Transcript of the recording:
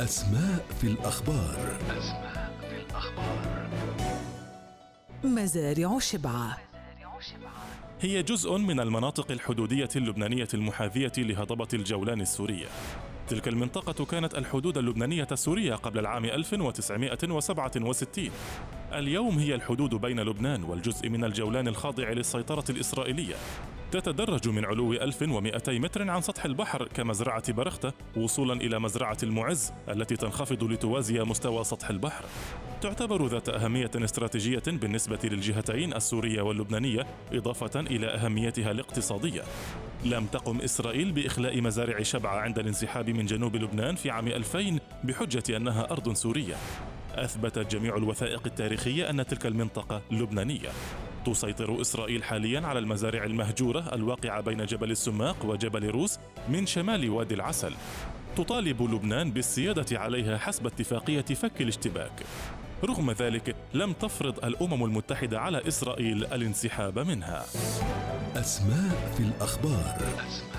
أسماء في الأخبار. أسماء في الأخبار مزارع شبعة. هي جزء من المناطق الحدودية اللبنانية المحاذية لهضبة الجولان السورية تلك المنطقة كانت الحدود اللبنانية السورية قبل العام 1967 اليوم هي الحدود بين لبنان والجزء من الجولان الخاضع للسيطرة الإسرائيلية. تتدرج من علو 1200 متر عن سطح البحر كمزرعة برختة وصولا إلى مزرعة المعز التي تنخفض لتوازي مستوى سطح البحر. تعتبر ذات أهمية استراتيجية بالنسبة للجهتين السورية واللبنانية إضافة إلى أهميتها الاقتصادية. لم تقم إسرائيل بإخلاء مزارع شبعة عند الانسحاب من جنوب لبنان في عام 2000 بحجة أنها أرض سورية. أثبتت جميع الوثائق التاريخية أن تلك المنطقة لبنانية. تسيطر إسرائيل حاليا على المزارع المهجورة الواقعة بين جبل السماق وجبل روس من شمال وادي العسل. تطالب لبنان بالسيادة عليها حسب اتفاقية فك الاشتباك. رغم ذلك لم تفرض الأمم المتحدة على إسرائيل الانسحاب منها. أسماء في الأخبار. أسماء